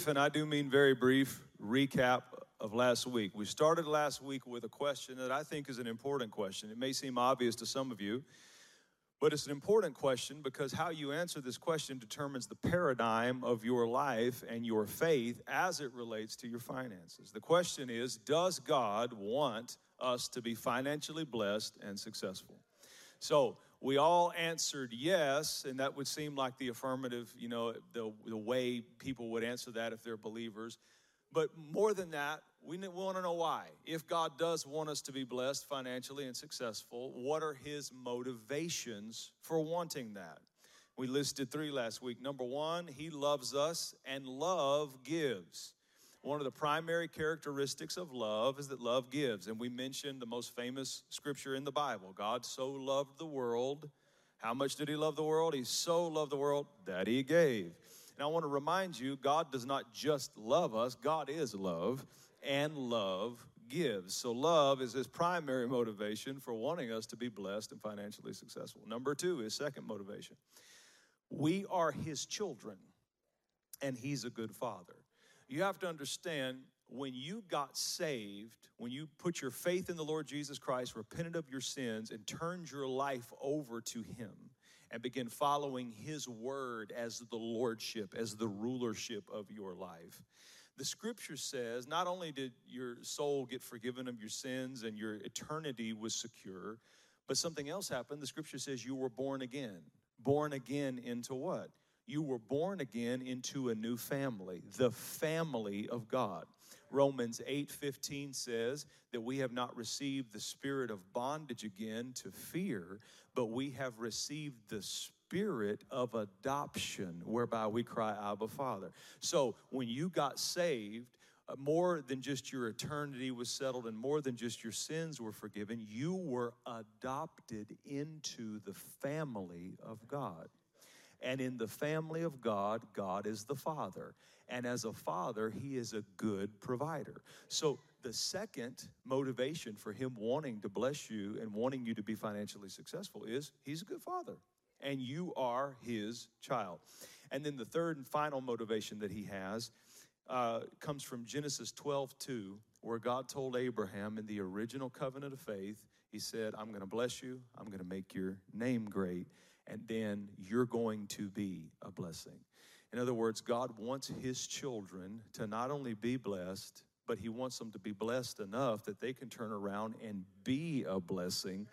brief, and I do mean very brief, recap of last week. We started last week with a question that I think is an important question. It may seem obvious to some of you, but it's an important question because how you answer this question determines the paradigm of your life and your faith as it relates to your finances. The question is Does God want us to be financially blessed and successful? So, we all answered yes, and that would seem like the affirmative, you know, the, the way people would answer that if they're believers. But more than that, we want to know why. If God does want us to be blessed financially and successful, what are His motivations for wanting that? We listed three last week. Number one, He loves us, and love gives. One of the primary characteristics of love is that love gives. And we mentioned the most famous scripture in the Bible God so loved the world. How much did He love the world? He so loved the world that He gave. And I want to remind you God does not just love us, God is love, and love gives. So, love is His primary motivation for wanting us to be blessed and financially successful. Number two, His second motivation we are His children, and He's a good Father you have to understand when you got saved, when you put your faith in the Lord Jesus Christ, repented of your sins, and turned your life over to Him and begin following His word as the lordship, as the rulership of your life. The scripture says not only did your soul get forgiven of your sins and your eternity was secure, but something else happened. The scripture says you were born again. Born again into what? You were born again into a new family, the family of God. Romans 8:15 says that we have not received the spirit of bondage again to fear, but we have received the spirit of adoption whereby we cry abba father. So, when you got saved, uh, more than just your eternity was settled and more than just your sins were forgiven, you were adopted into the family of God. And in the family of God, God is the Father. And as a father, he is a good provider. So the second motivation for him wanting to bless you and wanting you to be financially successful is he's a good father and you are his child. And then the third and final motivation that he has uh, comes from Genesis 12 2, where God told Abraham in the original covenant of faith, He said, I'm going to bless you, I'm going to make your name great, and then you're going to be a blessing. In other words, God wants His children to not only be blessed, but He wants them to be blessed enough that they can turn around and be a blessing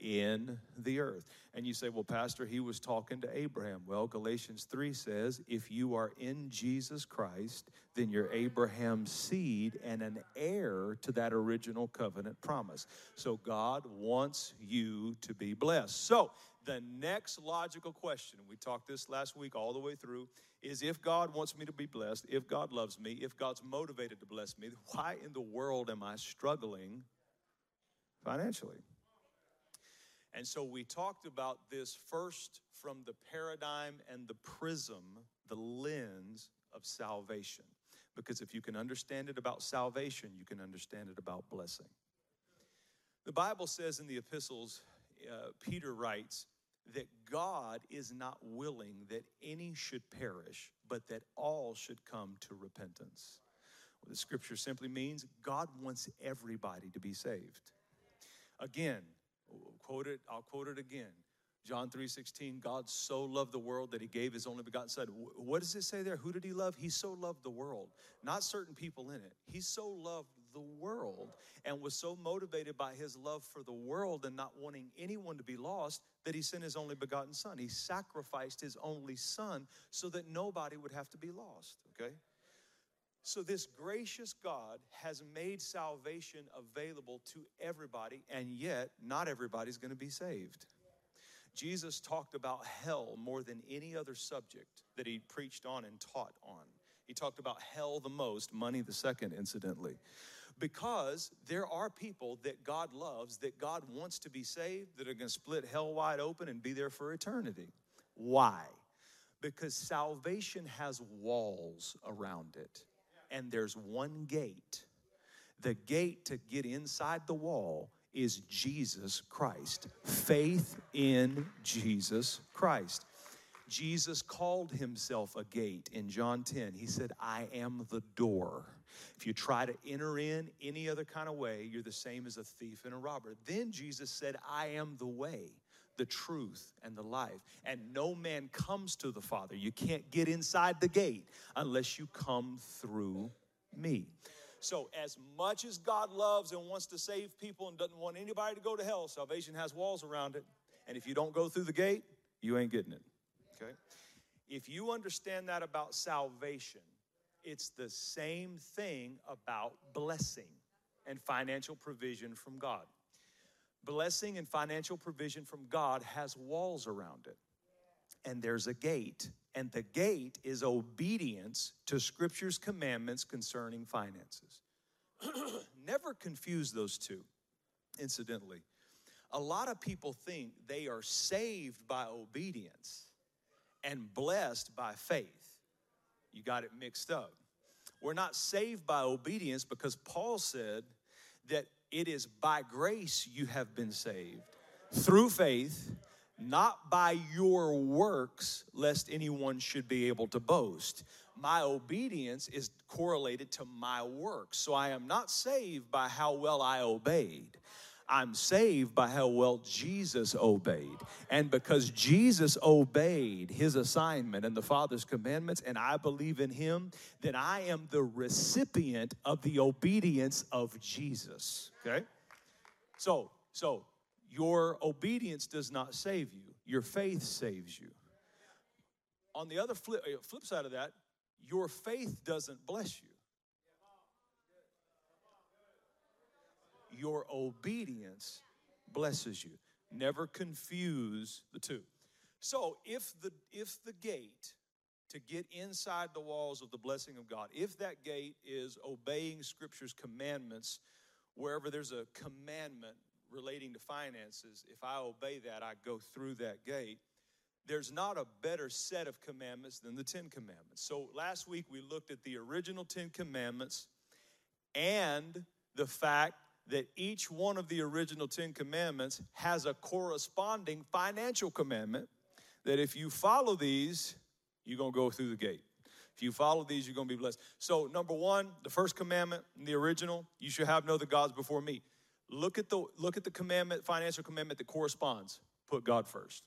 in the earth. And you say, well, Pastor, he was talking to Abraham. Well, Galatians 3 says, if you are in Jesus Christ, then you're Abraham's seed and an heir to that original covenant promise. So God wants you to be blessed. So the next logical question, we talked this last week all the way through, is if God wants me to be blessed, if God loves me, if God's motivated to bless me, why in the world am I struggling financially? And so we talked about this first from the paradigm and the prism, the lens of salvation. Because if you can understand it about salvation, you can understand it about blessing. The Bible says in the epistles, uh, Peter writes that God is not willing that any should perish, but that all should come to repentance. Well, the scripture simply means God wants everybody to be saved. Again, quote it, I'll quote it again. John 3:16, God so loved the world that he gave his only begotten son. What does it say there? Who did he love? He so loved the world, not certain people in it. He so loved the world and was so motivated by his love for the world and not wanting anyone to be lost that he sent his only begotten son. He sacrificed his only son so that nobody would have to be lost, okay? So, this gracious God has made salvation available to everybody, and yet not everybody's going to be saved. Jesus talked about hell more than any other subject that he preached on and taught on. He talked about hell the most, money the second, incidentally. Because there are people that God loves, that God wants to be saved, that are going to split hell wide open and be there for eternity. Why? Because salvation has walls around it and there's one gate. The gate to get inside the wall is Jesus Christ. Faith in Jesus Christ. Jesus called himself a gate in John 10. He said, I am the door. If you try to enter in any other kind of way, you're the same as a thief and a robber. Then Jesus said, I am the way, the truth, and the life. And no man comes to the Father. You can't get inside the gate unless you come through me. So, as much as God loves and wants to save people and doesn't want anybody to go to hell, salvation has walls around it. And if you don't go through the gate, you ain't getting it. Okay? If you understand that about salvation, it's the same thing about blessing and financial provision from God. Blessing and financial provision from God has walls around it. And there's a gate, and the gate is obedience to Scripture's commandments concerning finances. Never confuse those two, incidentally. A lot of people think they are saved by obedience and blessed by faith. You got it mixed up. We're not saved by obedience because Paul said that it is by grace you have been saved through faith, not by your works, lest anyone should be able to boast. My obedience is correlated to my works. So I am not saved by how well I obeyed. I'm saved by how well Jesus obeyed. And because Jesus obeyed his assignment and the Father's commandments, and I believe in him, then I am the recipient of the obedience of Jesus. Okay? So, so your obedience does not save you, your faith saves you. On the other flip, uh, flip side of that, your faith doesn't bless you. Your obedience blesses you. Never confuse the two. So if the if the gate to get inside the walls of the blessing of God, if that gate is obeying scripture's commandments, wherever there's a commandment relating to finances, if I obey that, I go through that gate. There's not a better set of commandments than the Ten Commandments. So last week we looked at the original Ten Commandments and the fact that each one of the original Ten Commandments has a corresponding financial commandment that if you follow these, you're going to go through the gate. If you follow these, you're going to be blessed. So, number one, the first commandment, in the original, you should have no other gods before me. Look at the look at the commandment, financial commandment that corresponds. Put God first.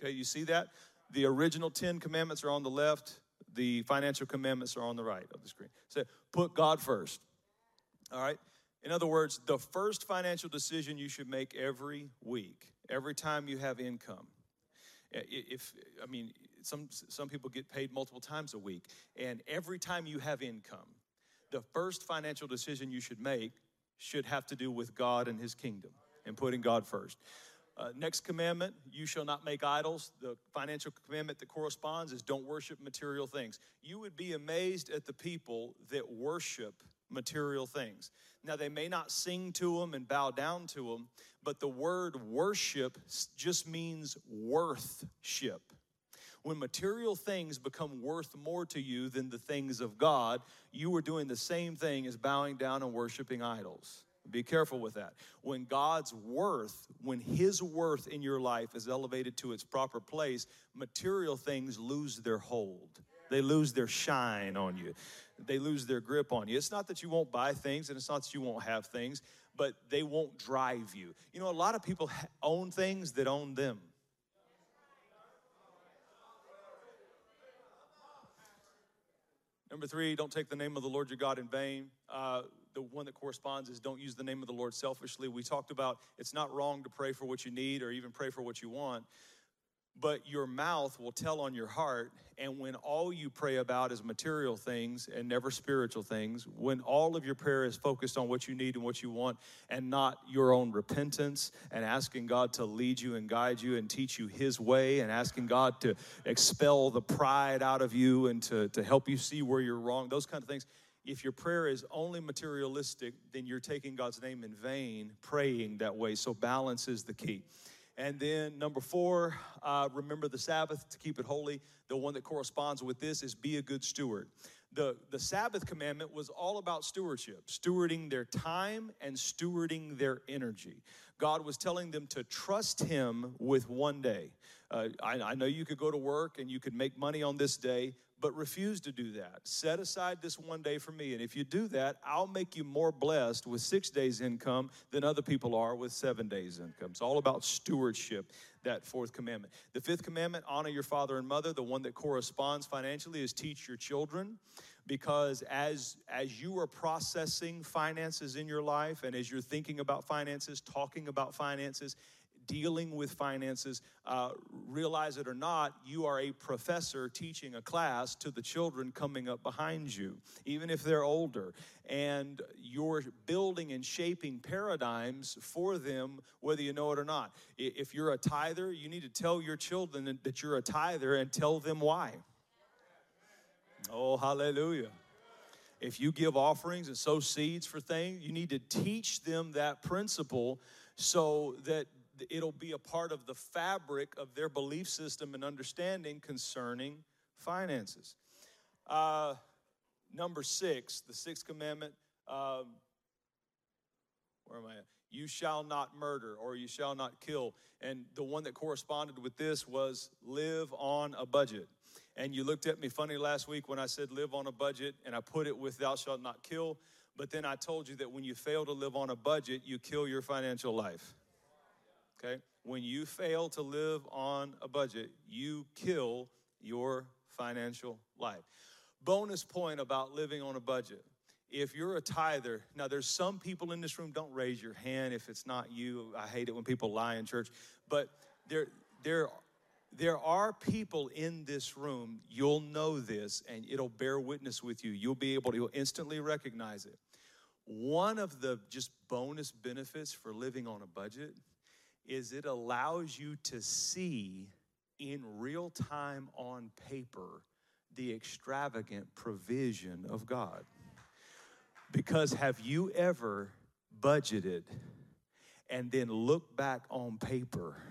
Okay, you see that? The original Ten Commandments are on the left. The financial commandments are on the right of the screen. So, put God first. All right. In other words, the first financial decision you should make every week, every time you have income. If I mean, some some people get paid multiple times a week, and every time you have income, the first financial decision you should make should have to do with God and His kingdom and putting God first. Uh, next commandment, you shall not make idols. The financial commandment that corresponds is don't worship material things. You would be amazed at the people that worship material things. Now, they may not sing to them and bow down to them, but the word worship just means worthship. When material things become worth more to you than the things of God, you are doing the same thing as bowing down and worshiping idols. Be careful with that. When God's worth, when His worth in your life is elevated to its proper place, material things lose their hold. They lose their shine on you they lose their grip on you. It's not that you won't buy things and it's not that you won't have things, but they won't drive you. You know, a lot of people own things that own them. Number three, don't take the name of the Lord your God in vain. Uh, the one that corresponds is don't use the name of the Lord selfishly. We talked about it's not wrong to pray for what you need or even pray for what you want, but your mouth will tell on your heart. And when all you pray about is material things and never spiritual things, when all of your prayer is focused on what you need and what you want and not your own repentance and asking God to lead you and guide you and teach you His way and asking God to expel the pride out of you and to, to help you see where you're wrong, those kind of things. If your prayer is only materialistic, then you're taking God's name in vain praying that way. So balance is the key. And then number four, uh, remember the Sabbath to keep it holy. The one that corresponds with this is be a good steward. The, the Sabbath commandment was all about stewardship, stewarding their time and stewarding their energy. God was telling them to trust Him with one day. Uh, I, I know you could go to work and you could make money on this day, but refuse to do that. Set aside this one day for me. And if you do that, I'll make you more blessed with six days' income than other people are with seven days' income. It's all about stewardship, that fourth commandment. The fifth commandment honor your father and mother. The one that corresponds financially is teach your children. Because as, as you are processing finances in your life and as you're thinking about finances, talking about finances, dealing with finances, uh, realize it or not, you are a professor teaching a class to the children coming up behind you, even if they're older. And you're building and shaping paradigms for them, whether you know it or not. If you're a tither, you need to tell your children that you're a tither and tell them why. Oh, hallelujah. If you give offerings and sow seeds for things, you need to teach them that principle so that it'll be a part of the fabric of their belief system and understanding concerning finances. Uh, number six, the sixth commandment. Um, where am I at? You shall not murder or you shall not kill. And the one that corresponded with this was live on a budget. And you looked at me funny last week when I said live on a budget and I put it with thou shalt not kill. But then I told you that when you fail to live on a budget, you kill your financial life okay? When you fail to live on a budget, you kill your financial life. Bonus point about living on a budget. If you're a tither, now there's some people in this room, don't raise your hand if it's not you. I hate it when people lie in church, but there, there, there are people in this room, you'll know this and it'll bear witness with you. You'll be able to you'll instantly recognize it. One of the just bonus benefits for living on a budget is it allows you to see in real time on paper the extravagant provision of God. Because have you ever budgeted and then look back on paper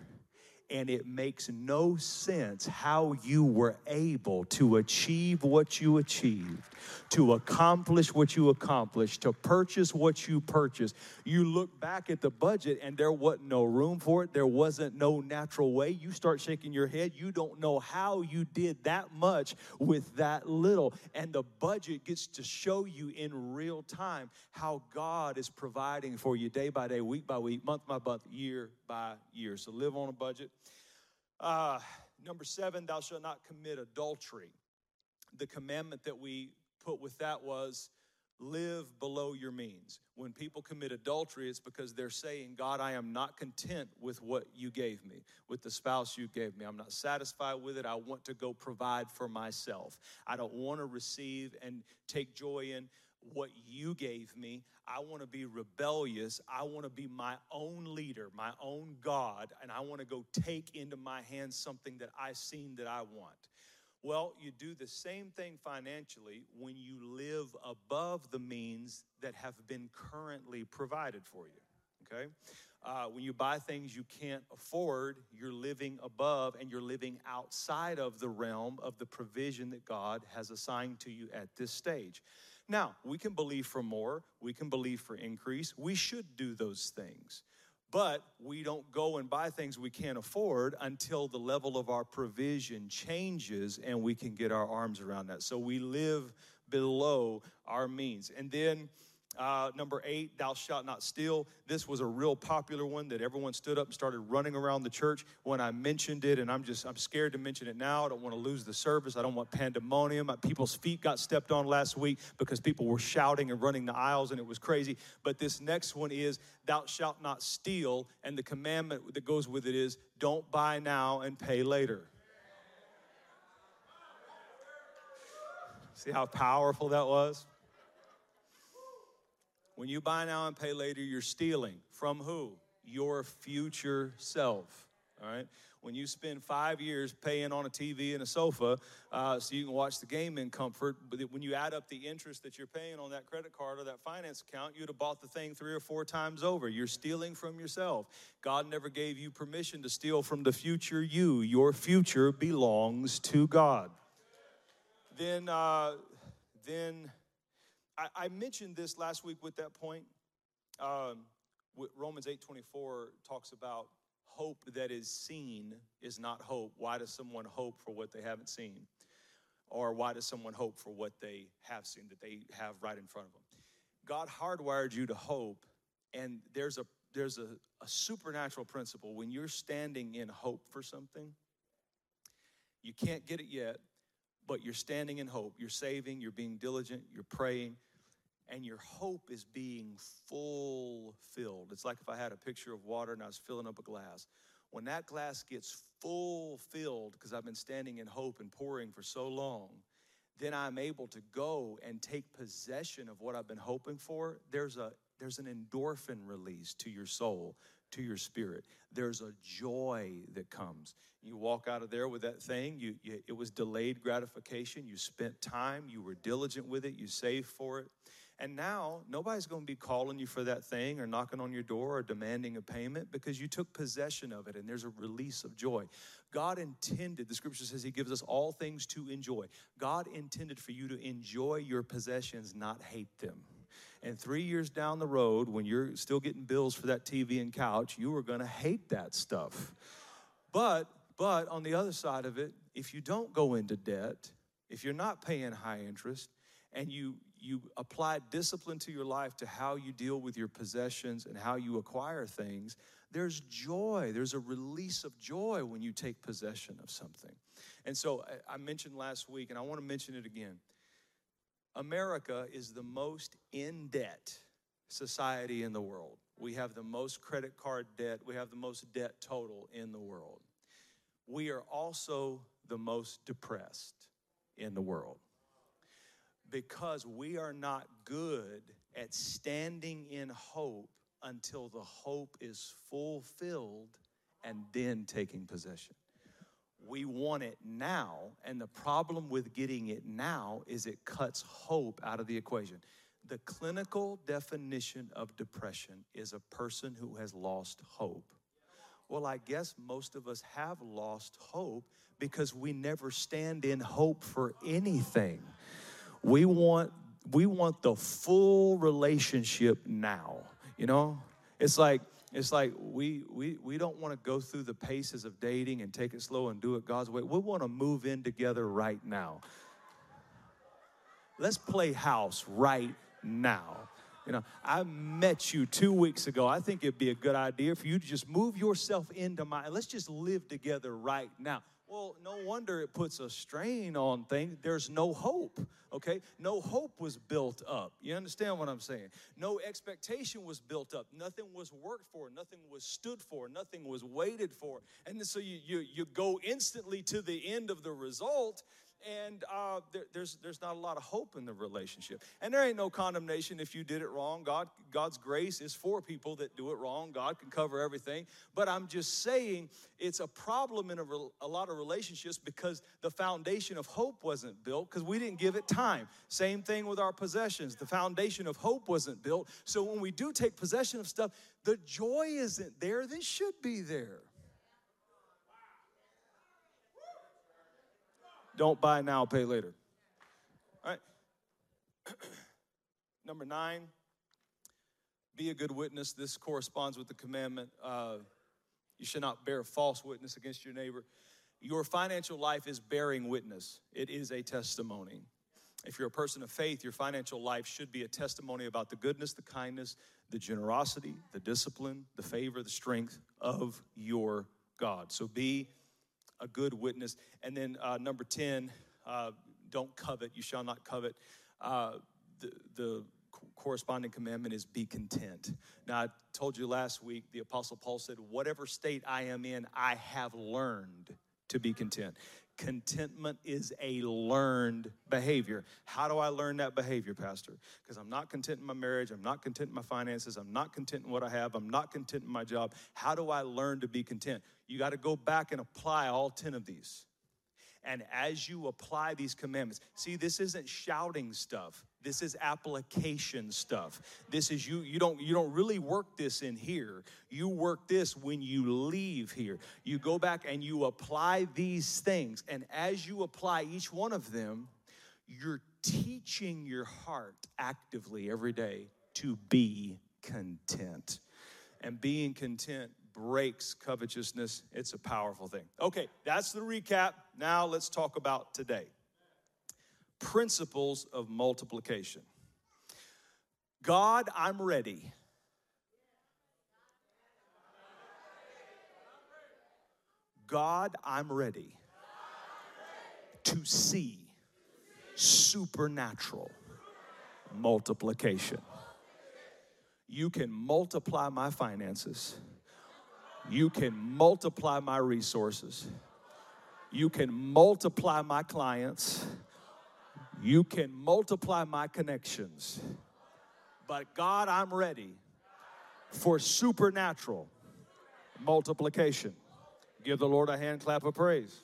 and it makes no sense how you were able to achieve what you achieved, to accomplish what you accomplished, to purchase what you purchased. You look back at the budget and there wasn't no room for it, there wasn't no natural way. You start shaking your head, you don't know how you did that much with that little. And the budget gets to show you in real time how God is providing for you day by day, week by week, month by month, year by year. So live on a budget. Uh, number seven, thou shalt not commit adultery. The commandment that we put with that was live below your means. When people commit adultery, it's because they're saying, God, I am not content with what you gave me, with the spouse you gave me. I'm not satisfied with it. I want to go provide for myself. I don't want to receive and take joy in what you gave me. I want to be rebellious. I want to be my own leader, my own God, and I want to go take into my hands something that I've seen that I want. Well, you do the same thing financially when you live above the means that have been currently provided for you. Okay? Uh, when you buy things you can't afford, you're living above and you're living outside of the realm of the provision that God has assigned to you at this stage. Now, we can believe for more, we can believe for increase. We should do those things. But we don't go and buy things we can't afford until the level of our provision changes and we can get our arms around that. So we live below our means. And then uh, number eight, thou shalt not steal. This was a real popular one that everyone stood up and started running around the church when I mentioned it. And I'm just, I'm scared to mention it now. I don't want to lose the service. I don't want pandemonium. People's feet got stepped on last week because people were shouting and running the aisles and it was crazy. But this next one is, thou shalt not steal. And the commandment that goes with it is, don't buy now and pay later. See how powerful that was? When you buy now and pay later, you're stealing. From who? Your future self. All right? When you spend five years paying on a TV and a sofa uh, so you can watch the game in comfort, but when you add up the interest that you're paying on that credit card or that finance account, you'd have bought the thing three or four times over. You're stealing from yourself. God never gave you permission to steal from the future you. Your future belongs to God. Then, uh, then I, I mentioned this last week with that point. Um, Romans 8:24 talks about hope that is seen is not hope. Why does someone hope for what they haven't seen? Or why does someone hope for what they have seen, that they have right in front of them? God hardwired you to hope, and there's a there's a, a supernatural principle when you're standing in hope for something. You can't get it yet, but you're standing in hope. You're saving, you're being diligent, you're praying, and your hope is being fulfilled. It's like if I had a picture of water and I was filling up a glass. When that glass gets full filled, because I've been standing in hope and pouring for so long, then I'm able to go and take possession of what I've been hoping for. There's a there's an endorphin release to your soul, to your spirit. There's a joy that comes. You walk out of there with that thing. You, you, it was delayed gratification. You spent time. You were diligent with it. You saved for it. And now nobody's going to be calling you for that thing or knocking on your door or demanding a payment because you took possession of it and there's a release of joy. God intended, the scripture says He gives us all things to enjoy. God intended for you to enjoy your possessions, not hate them. And three years down the road, when you're still getting bills for that TV and couch, you are going to hate that stuff. But, but on the other side of it, if you don't go into debt, if you're not paying high interest, and you you apply discipline to your life to how you deal with your possessions and how you acquire things, there's joy. There's a release of joy when you take possession of something. And so I mentioned last week, and I want to mention it again. America is the most in debt society in the world. We have the most credit card debt, we have the most debt total in the world. We are also the most depressed in the world because we are not good at standing in hope until the hope is fulfilled and then taking possession. We want it now, and the problem with getting it now is it cuts hope out of the equation. The clinical definition of depression is a person who has lost hope. Well, I guess most of us have lost hope because we never stand in hope for anything. We want we want the full relationship now. You know? It's like it's like we we we don't want to go through the paces of dating and take it slow and do it God's way. We want to move in together right now. Let's play house right now. You know, I met you two weeks ago. I think it'd be a good idea for you to just move yourself into my. Let's just live together right now. Well, no wonder it puts a strain on things. There's no hope, okay? No hope was built up. You understand what I'm saying? No expectation was built up. Nothing was worked for. Nothing was stood for. Nothing was waited for. And so you, you, you go instantly to the end of the result and uh, there, there's there's not a lot of hope in the relationship. And there ain't no condemnation if you did it wrong. God God's grace is for people that do it wrong. God can cover everything. But I'm just saying it's a problem in a, a lot of relationships because the foundation of hope wasn't built because we didn't give it time. Same thing with our possessions. The foundation of hope wasn't built. So when we do take possession of stuff, the joy isn't there. This should be there. Don't buy now, pay later. All right. Number nine, be a good witness. This corresponds with the commandment. Uh, you should not bear false witness against your neighbor. Your financial life is bearing witness, it is a testimony. If you're a person of faith, your financial life should be a testimony about the goodness, the kindness, the generosity, the discipline, the favor, the strength of your God. So be a good witness. And then uh, number 10, uh, don't covet, you shall not covet. Uh, the, the corresponding commandment is be content. Now, I told you last week, the Apostle Paul said, Whatever state I am in, I have learned to be content. Contentment is a learned behavior. How do I learn that behavior, Pastor? Because I'm not content in my marriage, I'm not content in my finances, I'm not content in what I have, I'm not content in my job. How do I learn to be content? You got to go back and apply all 10 of these. And as you apply these commandments, see, this isn't shouting stuff. This is application stuff. This is you you don't you don't really work this in here. You work this when you leave here. You go back and you apply these things and as you apply each one of them, you're teaching your heart actively every day to be content. And being content breaks covetousness. It's a powerful thing. Okay, that's the recap. Now let's talk about today principles of multiplication. God, I'm ready. God, I'm ready to see supernatural multiplication. You can multiply my finances. You can multiply my resources. You can multiply my clients. You can multiply my connections. But God, I'm ready for supernatural multiplication. Give the Lord a hand clap of praise.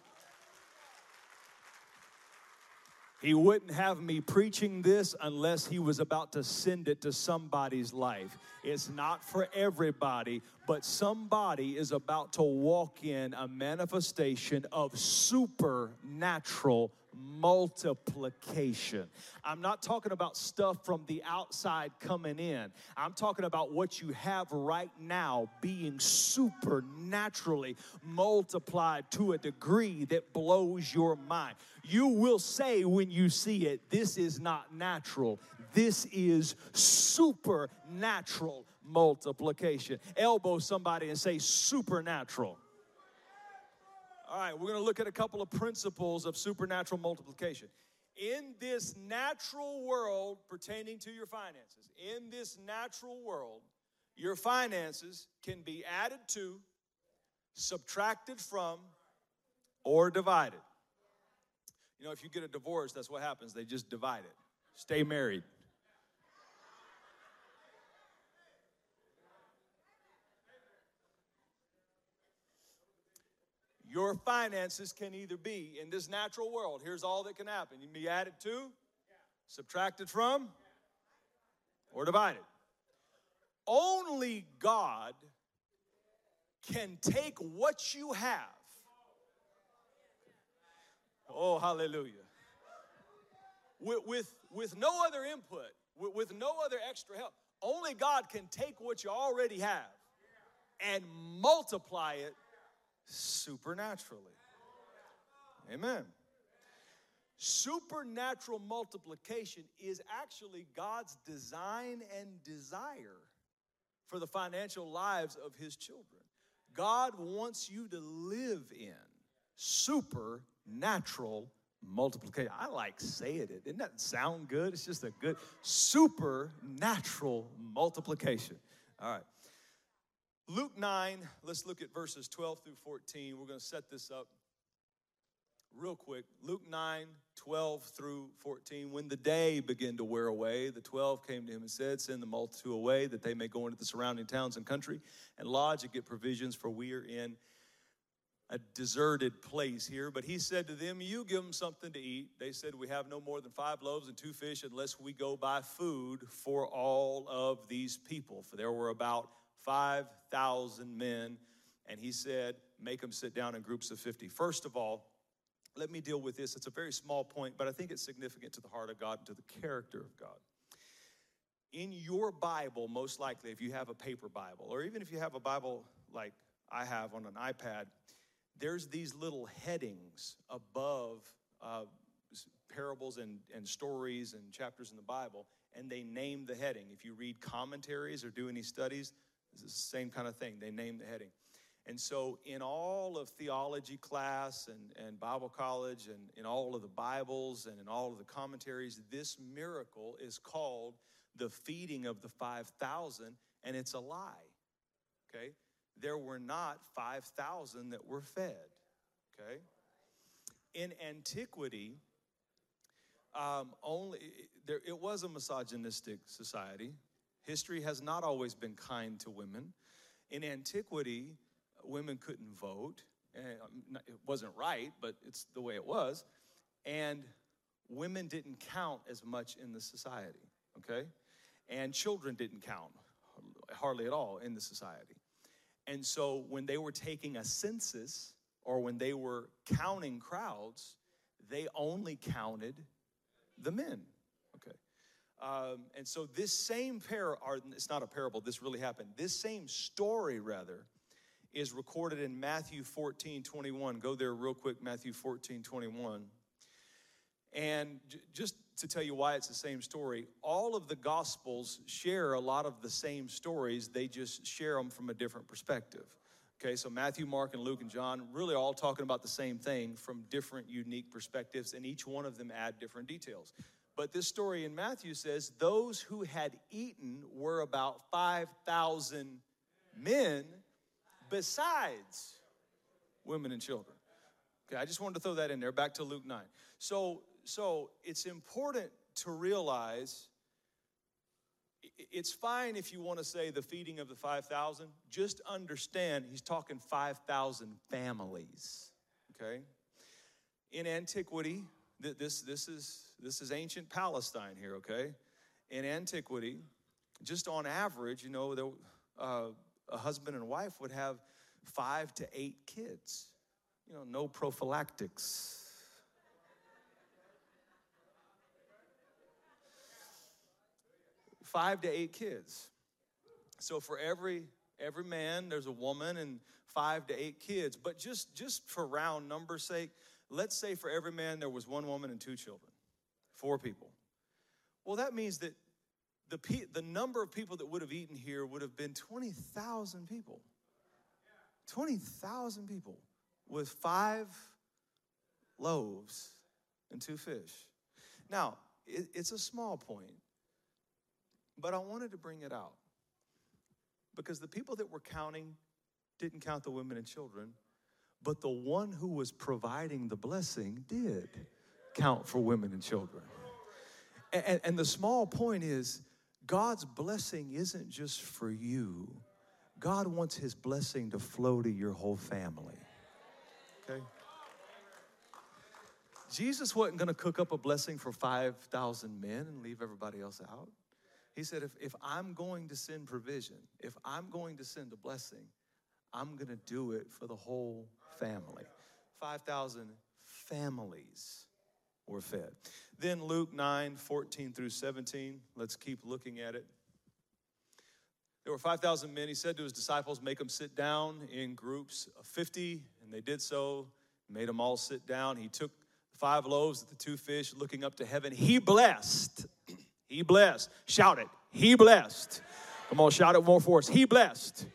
He wouldn't have me preaching this unless he was about to send it to somebody's life. It's not for everybody, but somebody is about to walk in a manifestation of supernatural multiplication. I'm not talking about stuff from the outside coming in. I'm talking about what you have right now being supernaturally multiplied to a degree that blows your mind. You will say when you see it, this is not natural. This is supernatural multiplication. Elbow somebody and say supernatural. All right, we're going to look at a couple of principles of supernatural multiplication. In this natural world pertaining to your finances, in this natural world, your finances can be added to, subtracted from, or divided. You know, if you get a divorce, that's what happens. They just divide it. Stay married. Your finances can either be in this natural world, here's all that can happen. You can be added to, subtracted from, or divided. Only God can take what you have. Oh, hallelujah. With, with, with no other input, with, with no other extra help, only God can take what you already have and multiply it supernaturally. Amen. Supernatural multiplication is actually God's design and desire for the financial lives of His children. God wants you to live in supernatural multiplication. I like saying it. Doesn't that sound good? It's just a good supernatural multiplication. All right. Luke 9, let's look at verses 12 through 14. We're going to set this up real quick. Luke 9, 12 through 14. When the day began to wear away, the 12 came to him and said, Send the multitude away that they may go into the surrounding towns and country and lodge and get provisions, for we are in a deserted place here. But he said to them, You give them something to eat. They said, We have no more than five loaves and two fish unless we go buy food for all of these people. For there were about 5,000 men. And he said, make them sit down in groups of 50. First of all, let me deal with this. It's a very small point, but I think it's significant to the heart of God and to the character of God. In your Bible, most likely, if you have a paper Bible, or even if you have a Bible like I have on an iPad, there's these little headings above uh, parables and, and stories and chapters in the Bible, and they name the heading. If you read commentaries or do any studies, it's the same kind of thing. They name the heading. And so, in all of theology class and, and Bible college, and in all of the Bibles and in all of the commentaries, this miracle is called the feeding of the 5,000, and it's a lie. Okay? There were not 5,000 that were fed. Okay? In antiquity, um, only there, it was a misogynistic society. History has not always been kind to women. In antiquity, women couldn't vote. Um, it wasn't right, but it's the way it was. And women didn't count as much in the society, okay? And children didn't count hardly at all in the society. And so when they were taking a census or when they were counting crowds, they only counted the men. Um, and so this same pair, or it's not a parable, this really happened. This same story, rather, is recorded in Matthew 14 21. Go there real quick, Matthew 14 21. And j- just to tell you why it's the same story, all of the Gospels share a lot of the same stories, they just share them from a different perspective. Okay, so Matthew, Mark, and Luke and John really all talking about the same thing from different unique perspectives, and each one of them add different details. But this story in Matthew says those who had eaten were about 5,000 men besides women and children. Okay, I just wanted to throw that in there. Back to Luke 9. So, so it's important to realize it's fine if you want to say the feeding of the 5,000. Just understand he's talking 5,000 families. Okay? In antiquity, this, this, is, this is ancient Palestine here, okay? In antiquity, just on average, you know, there, uh, a husband and wife would have five to eight kids. You know, no prophylactics. Five to eight kids. So for every every man, there's a woman and five to eight kids. But just just for round numbers' sake, let's say for every man there was one woman and two children, four people. Well, that means that the, the number of people that would have eaten here would have been 20,000 people. 20,000 people with five loaves and two fish. Now, it, it's a small point, but I wanted to bring it out because the people that were counting didn't count the women and children, but the one who was providing the blessing did count for women and children. And, and, the small point is God's blessing isn't just for you, God wants His blessing to flow to your whole family. Okay? Jesus wasn't going to cook up a blessing for 5,000 men and leave everybody else out. He said, if, if I'm going to send provision, if I'm going to send a blessing, I'm going to do it for the whole family. 5,000 families were fed. Then Luke 9, 14 through 17. Let's keep looking at it. There were 5,000 men. He said to his disciples, Make them sit down in groups of 50. And they did so, made them all sit down. He took five loaves and the two fish, looking up to heaven. He blessed. he blessed. Shout it. He blessed. Come on, shout it more for us. He blessed.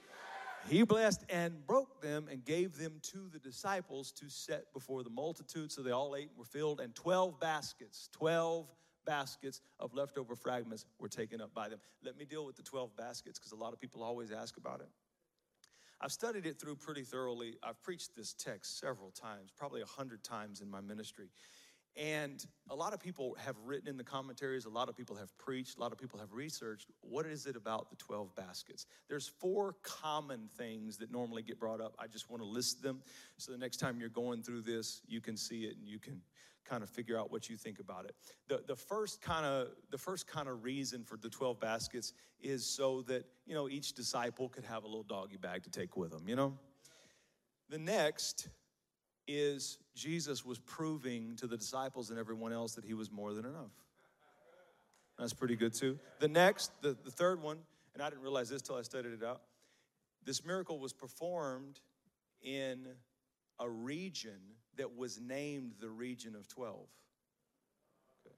He blessed and broke them and gave them to the disciples to set before the multitude. So they all ate and were filled, and 12 baskets, 12 baskets of leftover fragments were taken up by them. Let me deal with the 12 baskets because a lot of people always ask about it. I've studied it through pretty thoroughly. I've preached this text several times, probably a hundred times in my ministry. And a lot of people have written in the commentaries, a lot of people have preached, a lot of people have researched what is it about the 12 baskets? There's four common things that normally get brought up. I just want to list them so the next time you're going through this, you can see it and you can kind of figure out what you think about it. The, the first kind of the first kind of reason for the 12 baskets is so that, you know, each disciple could have a little doggy bag to take with them, you know? The next is Jesus was proving to the disciples and everyone else that he was more than enough. That's pretty good too. The next, the, the third one, and I didn't realize this till I studied it out. This miracle was performed in a region that was named the region of 12. Okay.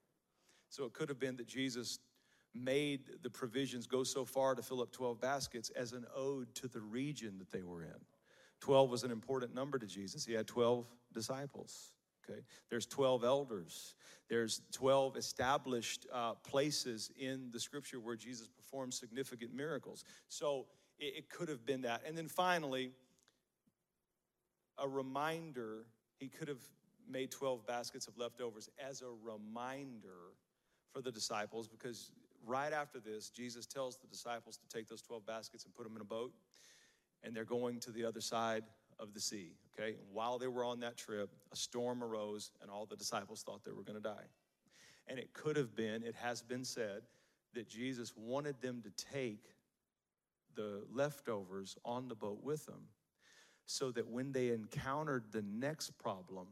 So it could have been that Jesus made the provisions go so far to fill up 12 baskets as an ode to the region that they were in. 12 was an important number to Jesus. He had 12 disciples. Okay, there's 12 elders. There's 12 established uh, places in the scripture where Jesus performed significant miracles. So it, it could have been that. And then finally, a reminder. He could have made 12 baskets of leftovers as a reminder for the disciples because right after this, Jesus tells the disciples to take those 12 baskets and put them in a boat and they're going to the other side of the sea. Okay? And while they were on that trip, a storm arose, and all the disciples thought they were going to die. And it could have been, it has been said, that Jesus wanted them to take the leftovers on the boat with them so that when they encountered the next problem,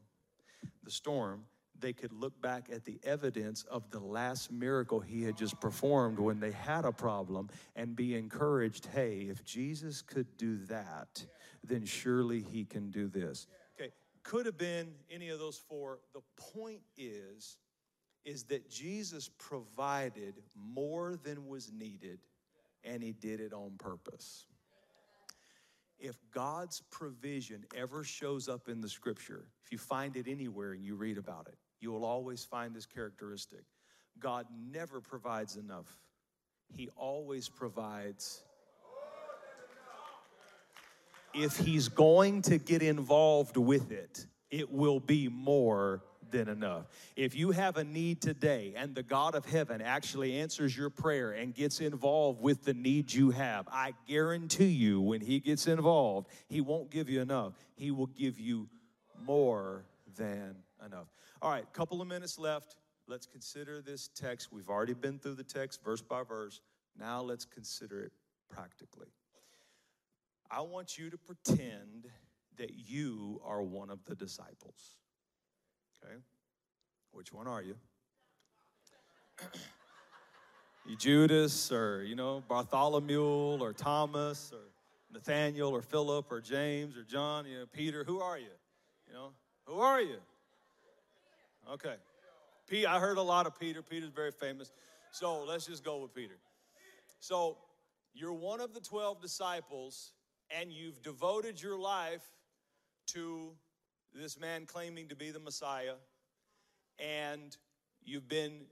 the storm, they could look back at the evidence of the last miracle he had just performed when they had a problem and be encouraged hey, if Jesus could do that, then surely he can do this. Okay, could have been any of those four. The point is, is that Jesus provided more than was needed and he did it on purpose. If God's provision ever shows up in the scripture, if you find it anywhere and you read about it, you will always find this characteristic. God never provides enough, He always provides. If He's going to get involved with it, it will be more than enough. If you have a need today and the God of heaven actually answers your prayer and gets involved with the need you have, I guarantee you when He gets involved, He won't give you enough. He will give you more than enough. All right, couple of minutes left. Let's consider this text. We've already been through the text verse by verse. Now let's consider it practically. I want you to pretend that you are one of the disciples. Okay? Which one are you? you Judas or, you know, Bartholomew or Thomas or Nathaniel or Philip or James or John, you know, Peter. Who are you? You know, who are you? Okay. Pete, I heard a lot of Peter. Peter's very famous. So let's just go with Peter. So you're one of the 12 disciples, and you've devoted your life to this man claiming to be the Messiah, and you've been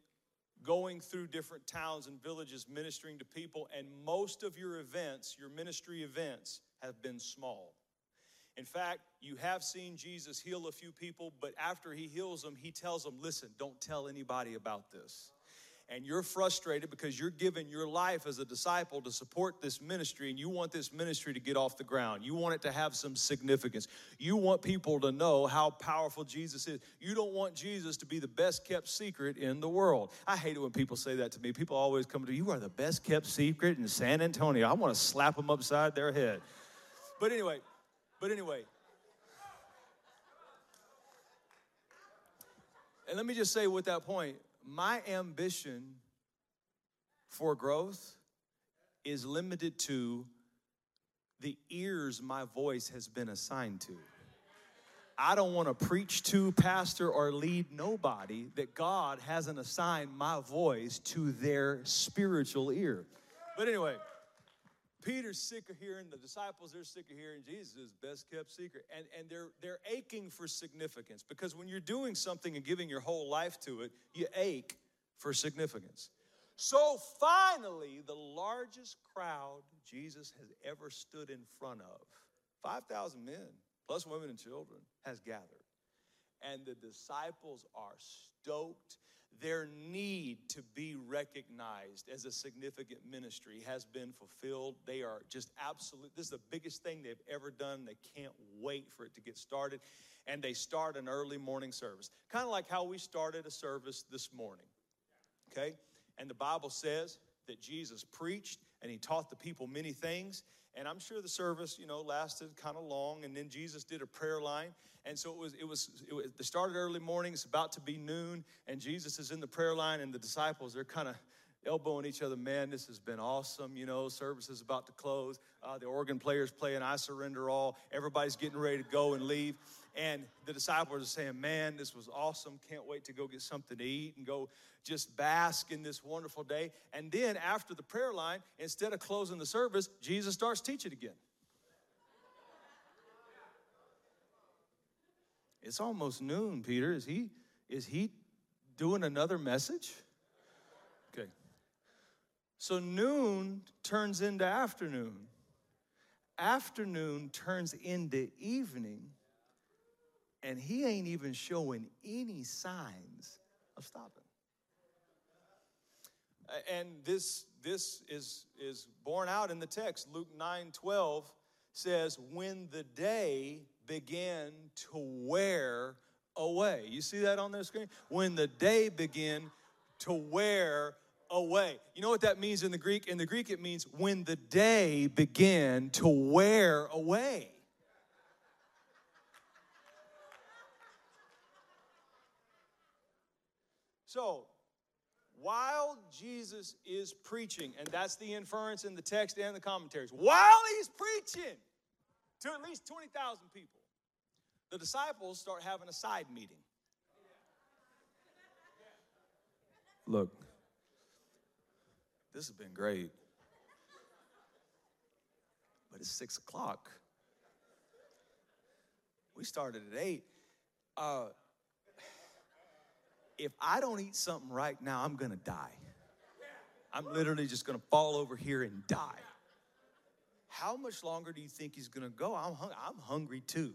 going through different towns and villages ministering to people, and most of your events, your ministry events, have been small. In fact, you have seen Jesus heal a few people, but after he heals them, he tells them, Listen, don't tell anybody about this and you're frustrated because you're giving your life as a disciple to support this ministry and you want this ministry to get off the ground. You want it to have some significance. You want people to know how powerful Jesus is. You don't want Jesus to be the best kept secret in the world. I hate it when people say that to me. People always come to you are the best kept secret in San Antonio. I want to slap them upside their head. But anyway, but anyway, And let me just say with that point, my ambition for growth is limited to the ears my voice has been assigned to. I don't want to preach to, pastor, or lead nobody that God hasn't assigned my voice to their spiritual ear. But anyway, Peter's sick of hearing, the disciples are sick of hearing Jesus' best kept secret. And, and they're, they're aching for significance because when you're doing something and giving your whole life to it, you ache for significance. So finally, the largest crowd Jesus has ever stood in front of, 5,000 men, plus women and children, has gathered. And the disciples are stoked their need to be recognized as a significant ministry has been fulfilled. They are just absolute. This is the biggest thing they've ever done. They can't wait for it to get started. And they start an early morning service, kind of like how we started a service this morning. Okay? And the Bible says that Jesus preached and he taught the people many things. And I'm sure the service, you know, lasted kind of long. And then Jesus did a prayer line. And so it was, it was, it was, they started early morning. It's about to be noon. And Jesus is in the prayer line. And the disciples, they're kind of elbowing each other. Man, this has been awesome. You know, service is about to close. Uh, the organ player's playing I Surrender All. Everybody's getting ready to go and leave. And the disciples are saying, Man, this was awesome. Can't wait to go get something to eat and go just bask in this wonderful day. And then after the prayer line, instead of closing the service, Jesus starts teaching again. It's almost noon, Peter. Is he is he doing another message? So noon turns into afternoon. Afternoon turns into evening and he ain't even showing any signs of stopping. And this, this is, is borne out in the text. Luke 9 12 says, When the day began to wear away. You see that on the screen? When the day began to wear away. You know what that means in the Greek? In the Greek, it means when the day began to wear away. So, while Jesus is preaching, and that's the inference in the text and the commentaries, while he's preaching to at least 20,000 people, the disciples start having a side meeting. Look, this has been great, but it's six o'clock. We started at eight. Uh, if I don't eat something right now, I'm gonna die. I'm literally just gonna fall over here and die. How much longer do you think he's gonna go? I'm, hung- I'm hungry too,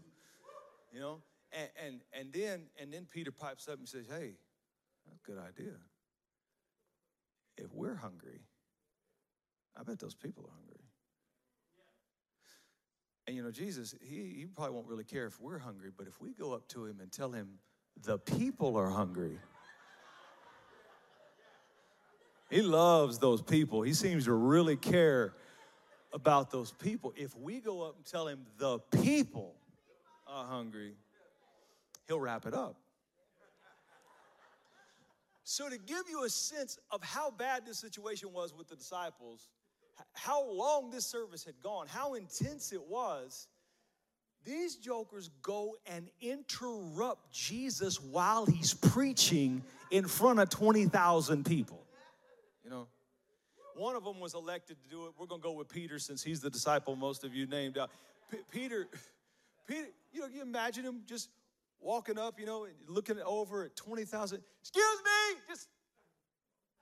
you know. And, and and then and then Peter pipes up and says, "Hey, that's a good idea. If we're hungry, I bet those people are hungry." And you know, Jesus, he, he probably won't really care if we're hungry, but if we go up to him and tell him the people are hungry, he loves those people. He seems to really care about those people. If we go up and tell him the people are hungry, he'll wrap it up. So, to give you a sense of how bad this situation was with the disciples, how long this service had gone, how intense it was, these jokers go and interrupt Jesus while he's preaching in front of 20,000 people. You know, one of them was elected to do it. We're going to go with Peter since he's the disciple most of you named out. P- Peter, Peter, you know, you imagine him just walking up, you know, looking over at 20,000. Excuse me, just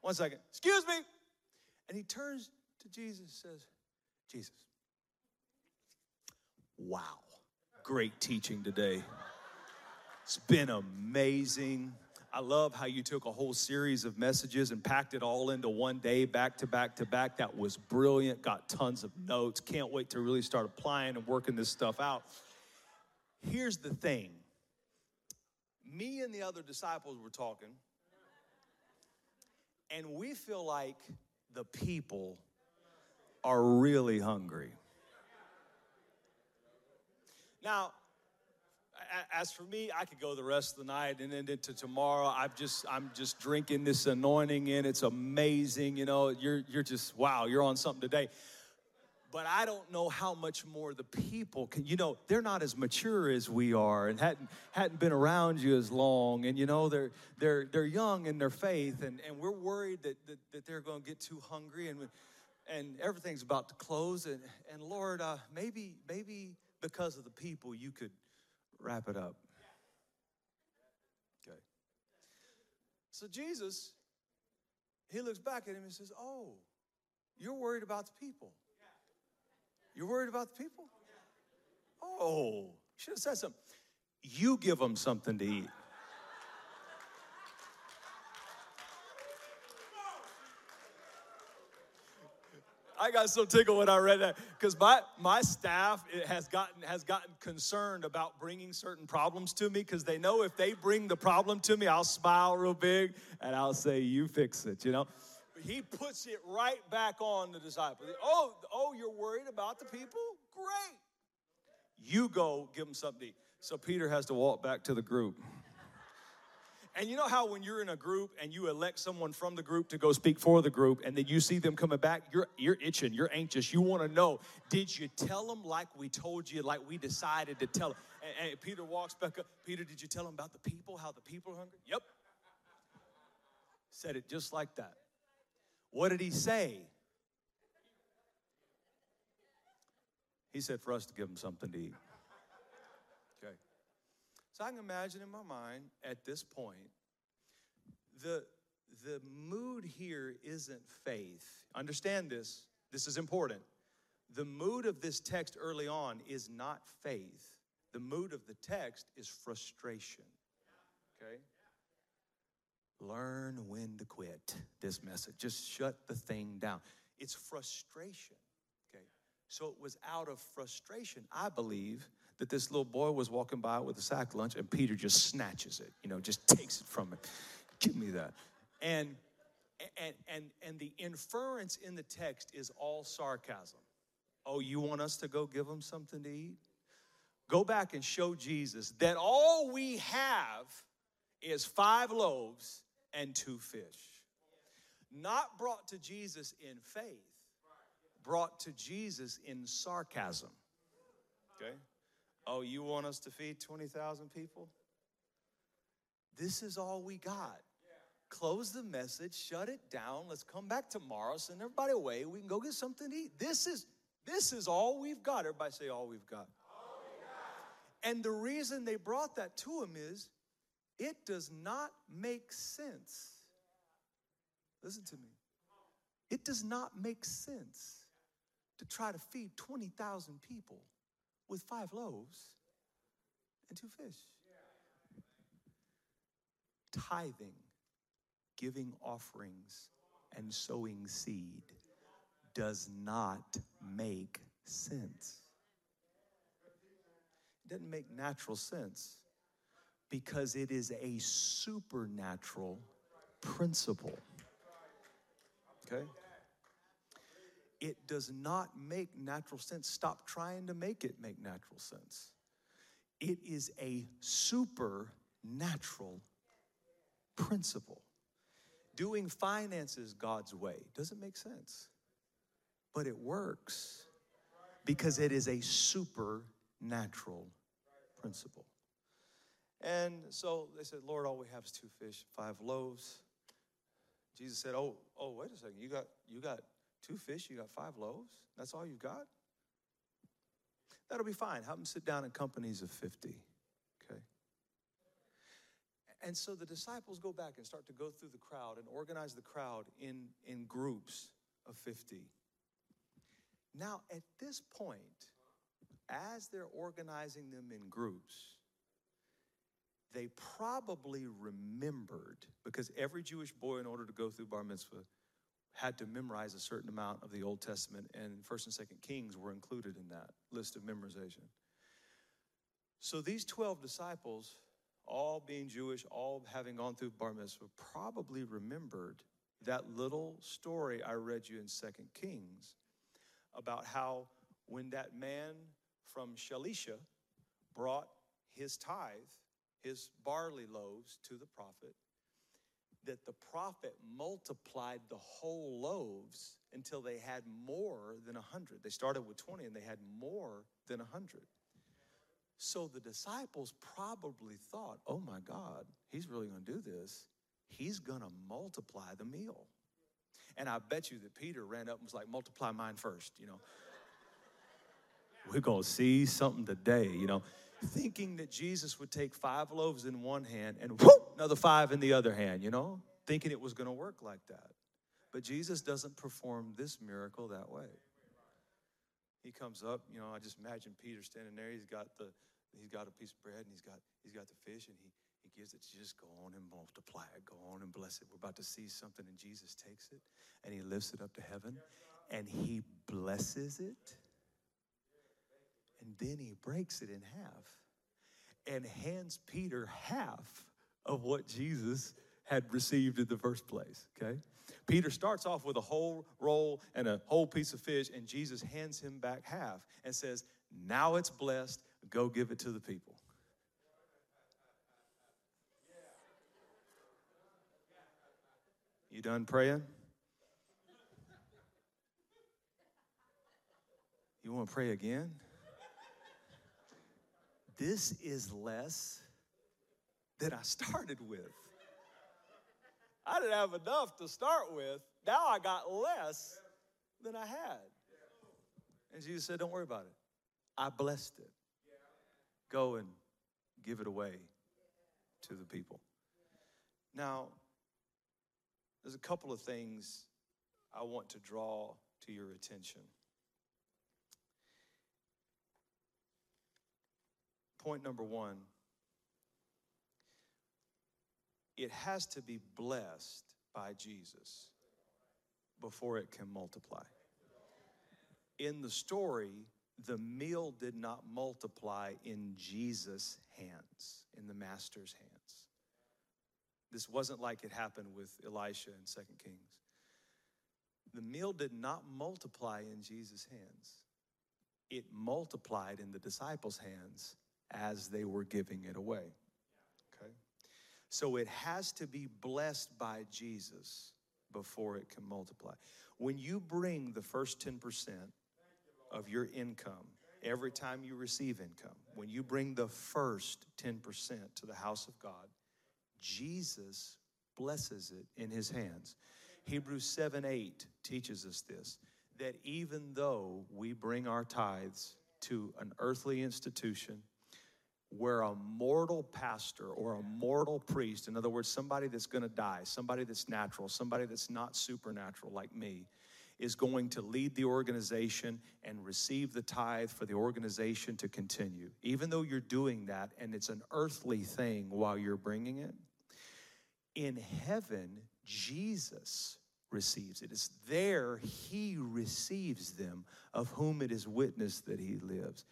one second. Excuse me. And he turns to Jesus says, Jesus, wow, great teaching today. It's been amazing. I love how you took a whole series of messages and packed it all into one day, back to back to back. That was brilliant. Got tons of notes. Can't wait to really start applying and working this stuff out. Here's the thing me and the other disciples were talking, and we feel like the people are really hungry. Now, as for me, I could go the rest of the night and then into tomorrow. I'm just I'm just drinking this anointing in. It's amazing, you know. You're you're just wow, you're on something today. But I don't know how much more the people can. You know, they're not as mature as we are, and hadn't hadn't been around you as long. And you know, they're they're they're young in their faith, and and we're worried that that, that they're going to get too hungry, and and everything's about to close. And and Lord, uh, maybe maybe because of the people, you could wrap it up. Okay. So Jesus, he looks back at him and says, "Oh, you're worried about the people." You're worried about the people? Oh, should have said something. You give them something to eat. I got so tickled when I read that because my, my staff has gotten has gotten concerned about bringing certain problems to me because they know if they bring the problem to me, I'll smile real big and I'll say, "You fix it," you know. But he puts it right back on the disciples. Oh, oh, you're worried about the people? Great. You go give them something to eat. So Peter has to walk back to the group. And you know how when you're in a group and you elect someone from the group to go speak for the group, and then you see them coming back, you're you're itching, you're anxious. You want to know, did you tell them like we told you, like we decided to tell them? And, and Peter walks back up. Peter, did you tell them about the people, how the people are hungry? Yep. Said it just like that. What did he say? He said for us to give them something to eat. So I can imagine in my mind at this point, the, the mood here isn't faith. Understand this, this is important. The mood of this text early on is not faith, the mood of the text is frustration. Okay? Learn when to quit this message. Just shut the thing down. It's frustration. Okay. So it was out of frustration, I believe, that this little boy was walking by with a sack lunch and Peter just snatches it, you know, just takes it from him. Give me that. And and and and the inference in the text is all sarcasm. Oh, you want us to go give them something to eat? Go back and show Jesus that all we have is five loaves and two fish. Not brought to Jesus in faith, brought to Jesus in sarcasm. Okay? Oh, you want us to feed 20,000 people? This is all we got. Close the message, shut it down. Let's come back tomorrow, send everybody away. We can go get something to eat. This is this is all we've got. Everybody say all we've got. All we got. And the reason they brought that to him is it does not make sense. Listen to me. It does not make sense to try to feed 20,000 people with five loaves and two fish. Tithing, giving offerings, and sowing seed does not make sense. It doesn't make natural sense because it is a supernatural principle. Okay? It does not make natural sense. Stop trying to make it make natural sense. It is a supernatural principle. Doing finances God's way doesn't make sense, but it works because it is a supernatural principle. And so they said, Lord, all we have is two fish, five loaves. Jesus said, Oh, oh, wait a second. You got you got two fish, you got five loaves? That's all you've got? That'll be fine. Have them sit down in companies of 50. Okay. And so the disciples go back and start to go through the crowd and organize the crowd in, in groups of 50. Now, at this point, as they're organizing them in groups, they probably remembered, because every Jewish boy, in order to go through bar mitzvah, had to memorize a certain amount of the Old Testament, and First and Second Kings were included in that list of memorization. So these 12 disciples, all being Jewish, all having gone through bar mitzvah, probably remembered that little story I read you in Second Kings about how when that man from Shalisha brought his tithe his barley loaves to the prophet, that the prophet multiplied the whole loaves until they had more than a hundred. They started with 20 and they had more than a hundred. So the disciples probably thought, oh my God, he's really going to do this. He's going to multiply the meal. And I bet you that Peter ran up and was like, multiply mine first, you know. We're going to see something today, you know thinking that Jesus would take five loaves in one hand and whoop, another five in the other hand, you know, thinking it was going to work like that. But Jesus doesn't perform this miracle that way. He comes up, you know, I just imagine Peter standing there. He's got the he's got a piece of bread and he's got he's got the fish and he he gives it to just go on and multiply it, go on and bless it. We're about to see something and Jesus takes it and he lifts it up to heaven and he blesses it and then he breaks it in half and hands Peter half of what Jesus had received in the first place, okay? Peter starts off with a whole roll and a whole piece of fish, and Jesus hands him back half and says, Now it's blessed, go give it to the people. You done praying? You want to pray again? This is less than I started with. I didn't have enough to start with. Now I got less than I had. And Jesus said, Don't worry about it. I blessed it. Go and give it away to the people. Now, there's a couple of things I want to draw to your attention. Point number one it has to be blessed by Jesus before it can multiply. In the story, the meal did not multiply in Jesus' hands, in the master's hands. This wasn't like it happened with Elisha in Second Kings. The meal did not multiply in Jesus' hands, it multiplied in the disciples' hands as they were giving it away. Okay? So it has to be blessed by Jesus before it can multiply. When you bring the first 10% of your income every time you receive income, when you bring the first 10% to the house of God, Jesus blesses it in his hands. Hebrews 7 8 teaches us this that even though we bring our tithes to an earthly institution where a mortal pastor or a mortal priest, in other words, somebody that's going to die, somebody that's natural, somebody that's not supernatural like me, is going to lead the organization and receive the tithe for the organization to continue. Even though you're doing that and it's an earthly thing while you're bringing it, in heaven, Jesus receives it. It's there he receives them, of whom it is witnessed that he lives.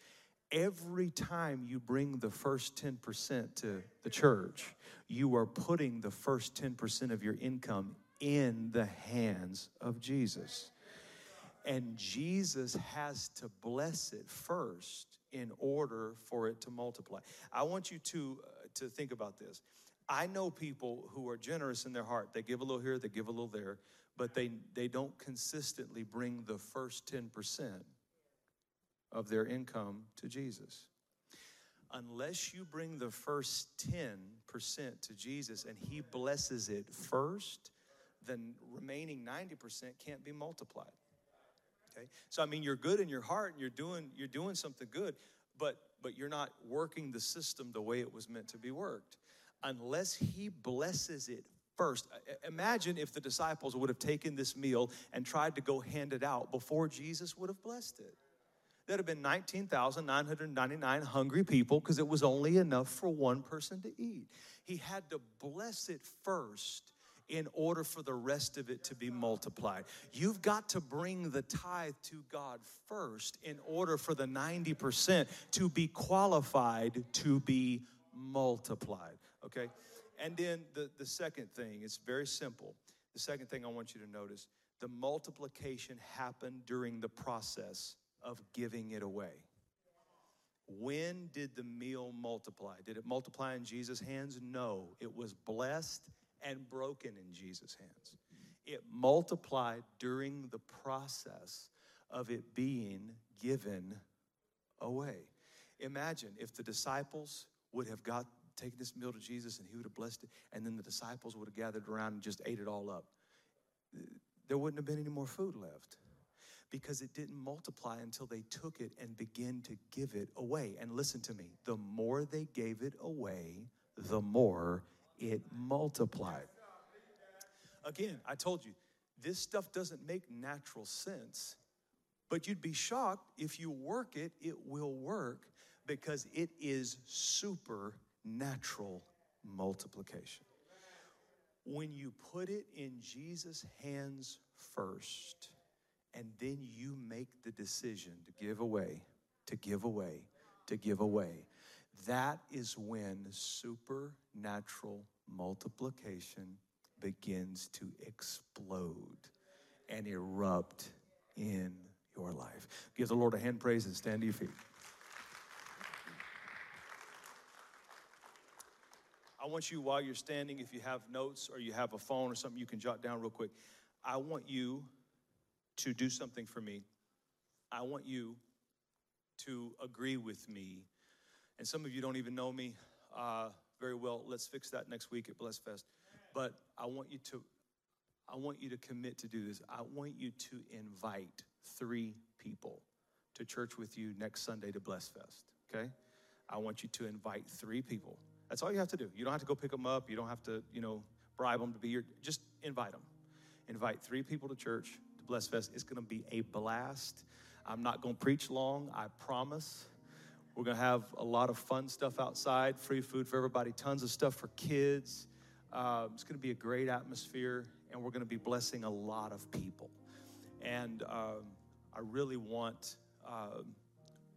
Every time you bring the first 10% to the church, you are putting the first 10% of your income in the hands of Jesus. And Jesus has to bless it first in order for it to multiply. I want you to, uh, to think about this. I know people who are generous in their heart. They give a little here, they give a little there, but they, they don't consistently bring the first 10% of their income to Jesus. Unless you bring the first 10% to Jesus and He blesses it first, then remaining 90% can't be multiplied. Okay? So I mean you're good in your heart and you're doing you're doing something good, but but you're not working the system the way it was meant to be worked unless he blesses it first. Imagine if the disciples would have taken this meal and tried to go hand it out before Jesus would have blessed it. There'd have been 19,999 hungry people because it was only enough for one person to eat. He had to bless it first in order for the rest of it to be multiplied. You've got to bring the tithe to God first in order for the 90% to be qualified to be multiplied okay? And then the, the second thing, it's very simple. The second thing I want you to notice the multiplication happened during the process of giving it away. When did the meal multiply? Did it multiply in Jesus' hands? No. It was blessed and broken in Jesus' hands. It multiplied during the process of it being given away. Imagine if the disciples would have got taken this meal to Jesus and he would have blessed it, and then the disciples would have gathered around and just ate it all up. There wouldn't have been any more food left because it didn't multiply until they took it and began to give it away. And listen to me the more they gave it away, the more it multiplied. Again, I told you, this stuff doesn't make natural sense, but you'd be shocked if you work it, it will work because it is supernatural multiplication. When you put it in Jesus' hands first, and then you make the decision to give away, to give away, to give away, that is when supernatural multiplication begins to explode and erupt in your life. Give the Lord a hand praise and stand to your feet. I want you, while you're standing, if you have notes or you have a phone or something you can jot down real quick, I want you to do something for me. I want you to agree with me. And some of you don't even know me uh, very well. Let's fix that next week at Bless Fest. But I want you to, I want you to commit to do this. I want you to invite three people to church with you next Sunday to Bless Fest. Okay? I want you to invite three people. That's all you have to do. You don't have to go pick them up. You don't have to, you know, bribe them to be your. Just invite them. Invite three people to church Bless Fest. It's going to be a blast. I'm not going to preach long. I promise. We're going to have a lot of fun stuff outside, free food for everybody, tons of stuff for kids. Uh, it's going to be a great atmosphere, and we're going to be blessing a lot of people. And um, I really want. Uh,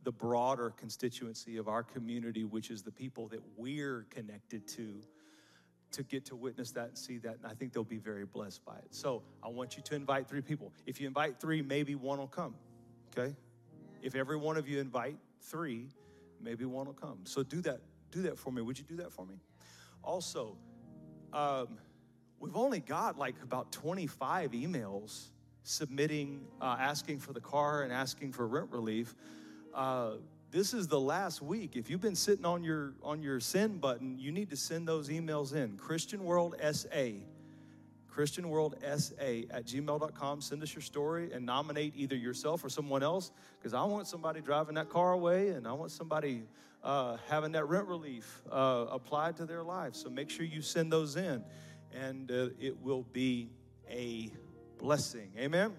the broader constituency of our community, which is the people that we're connected to, to get to witness that and see that. And I think they'll be very blessed by it. So I want you to invite three people. If you invite three, maybe one will come, okay? If every one of you invite three, maybe one will come. So do that. Do that for me. Would you do that for me? Also, um, we've only got like about 25 emails submitting, uh, asking for the car and asking for rent relief. Uh, this is the last week. If you've been sitting on your on your send button, you need to send those emails in. Christian World SA, Christian World SA at gmail.com. Send us your story and nominate either yourself or someone else because I want somebody driving that car away and I want somebody uh, having that rent relief uh, applied to their life. So make sure you send those in and uh, it will be a blessing. Amen?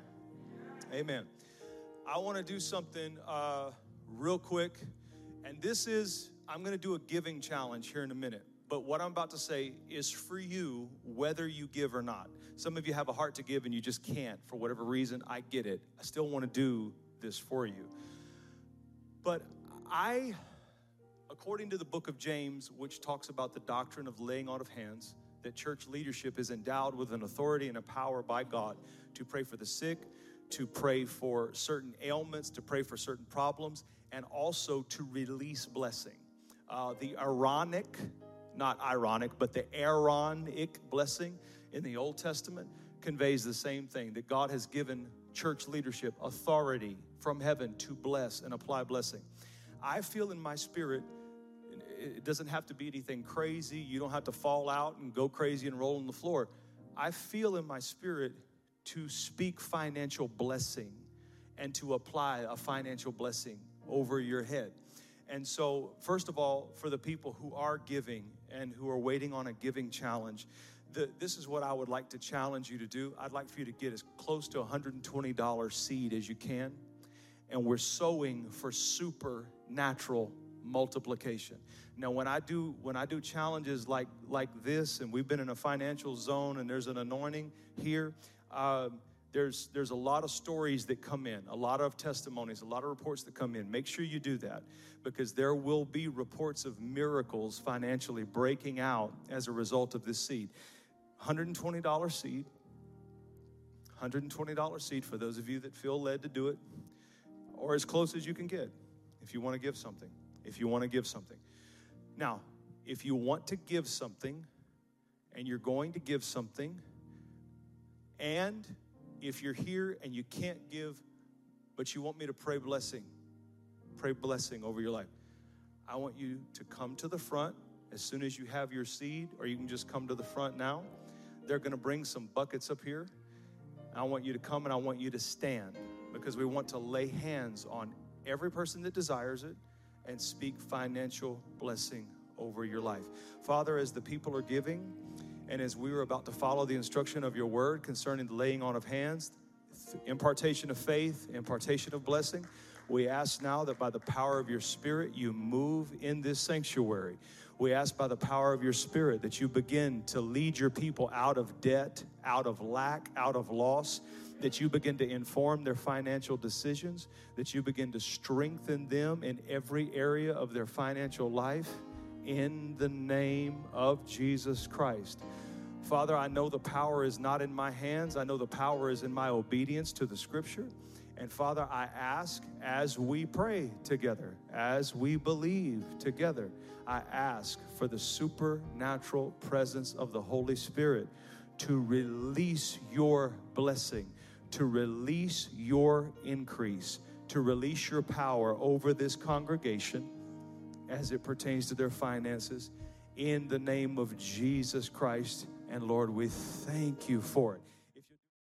Amen. I want to do something uh, real quick. And this is, I'm going to do a giving challenge here in a minute. But what I'm about to say is for you, whether you give or not. Some of you have a heart to give and you just can't for whatever reason. I get it. I still want to do this for you. But I, according to the book of James, which talks about the doctrine of laying on of hands, that church leadership is endowed with an authority and a power by God to pray for the sick, to pray for certain ailments, to pray for certain problems, and also to release blessing. Uh, the Aaronic, not ironic, but the Aaronic blessing in the Old Testament conveys the same thing that God has given church leadership authority from heaven to bless and apply blessing. I feel in my spirit, it doesn't have to be anything crazy. You don't have to fall out and go crazy and roll on the floor. I feel in my spirit to speak financial blessing and to apply a financial blessing over your head. And so, first of all, for the people who are giving and who are waiting on a giving challenge, the, this is what I would like to challenge you to do. I'd like for you to get as close to $120 seed as you can. And we're sowing for supernatural multiplication. Now, when I do when I do challenges like like this, and we've been in a financial zone, and there's an anointing here. Um, there's there's a lot of stories that come in, a lot of testimonies, a lot of reports that come in. Make sure you do that because there will be reports of miracles financially breaking out as a result of this seed. $120 seed. $120 seed for those of you that feel led to do it, or as close as you can get if you want to give something. If you want to give something. Now, if you want to give something and you're going to give something, and if you're here and you can't give, but you want me to pray blessing, pray blessing over your life, I want you to come to the front as soon as you have your seed, or you can just come to the front now. They're going to bring some buckets up here. I want you to come and I want you to stand because we want to lay hands on every person that desires it and speak financial blessing over your life. Father, as the people are giving, and as we were about to follow the instruction of your word concerning the laying on of hands, impartation of faith, impartation of blessing, we ask now that by the power of your spirit, you move in this sanctuary. We ask by the power of your spirit that you begin to lead your people out of debt, out of lack, out of loss that you begin to inform their financial decisions, that you begin to strengthen them in every area of their financial life in the name of Jesus Christ. Father, I know the power is not in my hands. I know the power is in my obedience to the scripture. And Father, I ask as we pray together, as we believe together, I ask for the supernatural presence of the Holy Spirit to release your blessing to release your increase, to release your power over this congregation as it pertains to their finances in the name of Jesus Christ. And Lord, we thank you for it.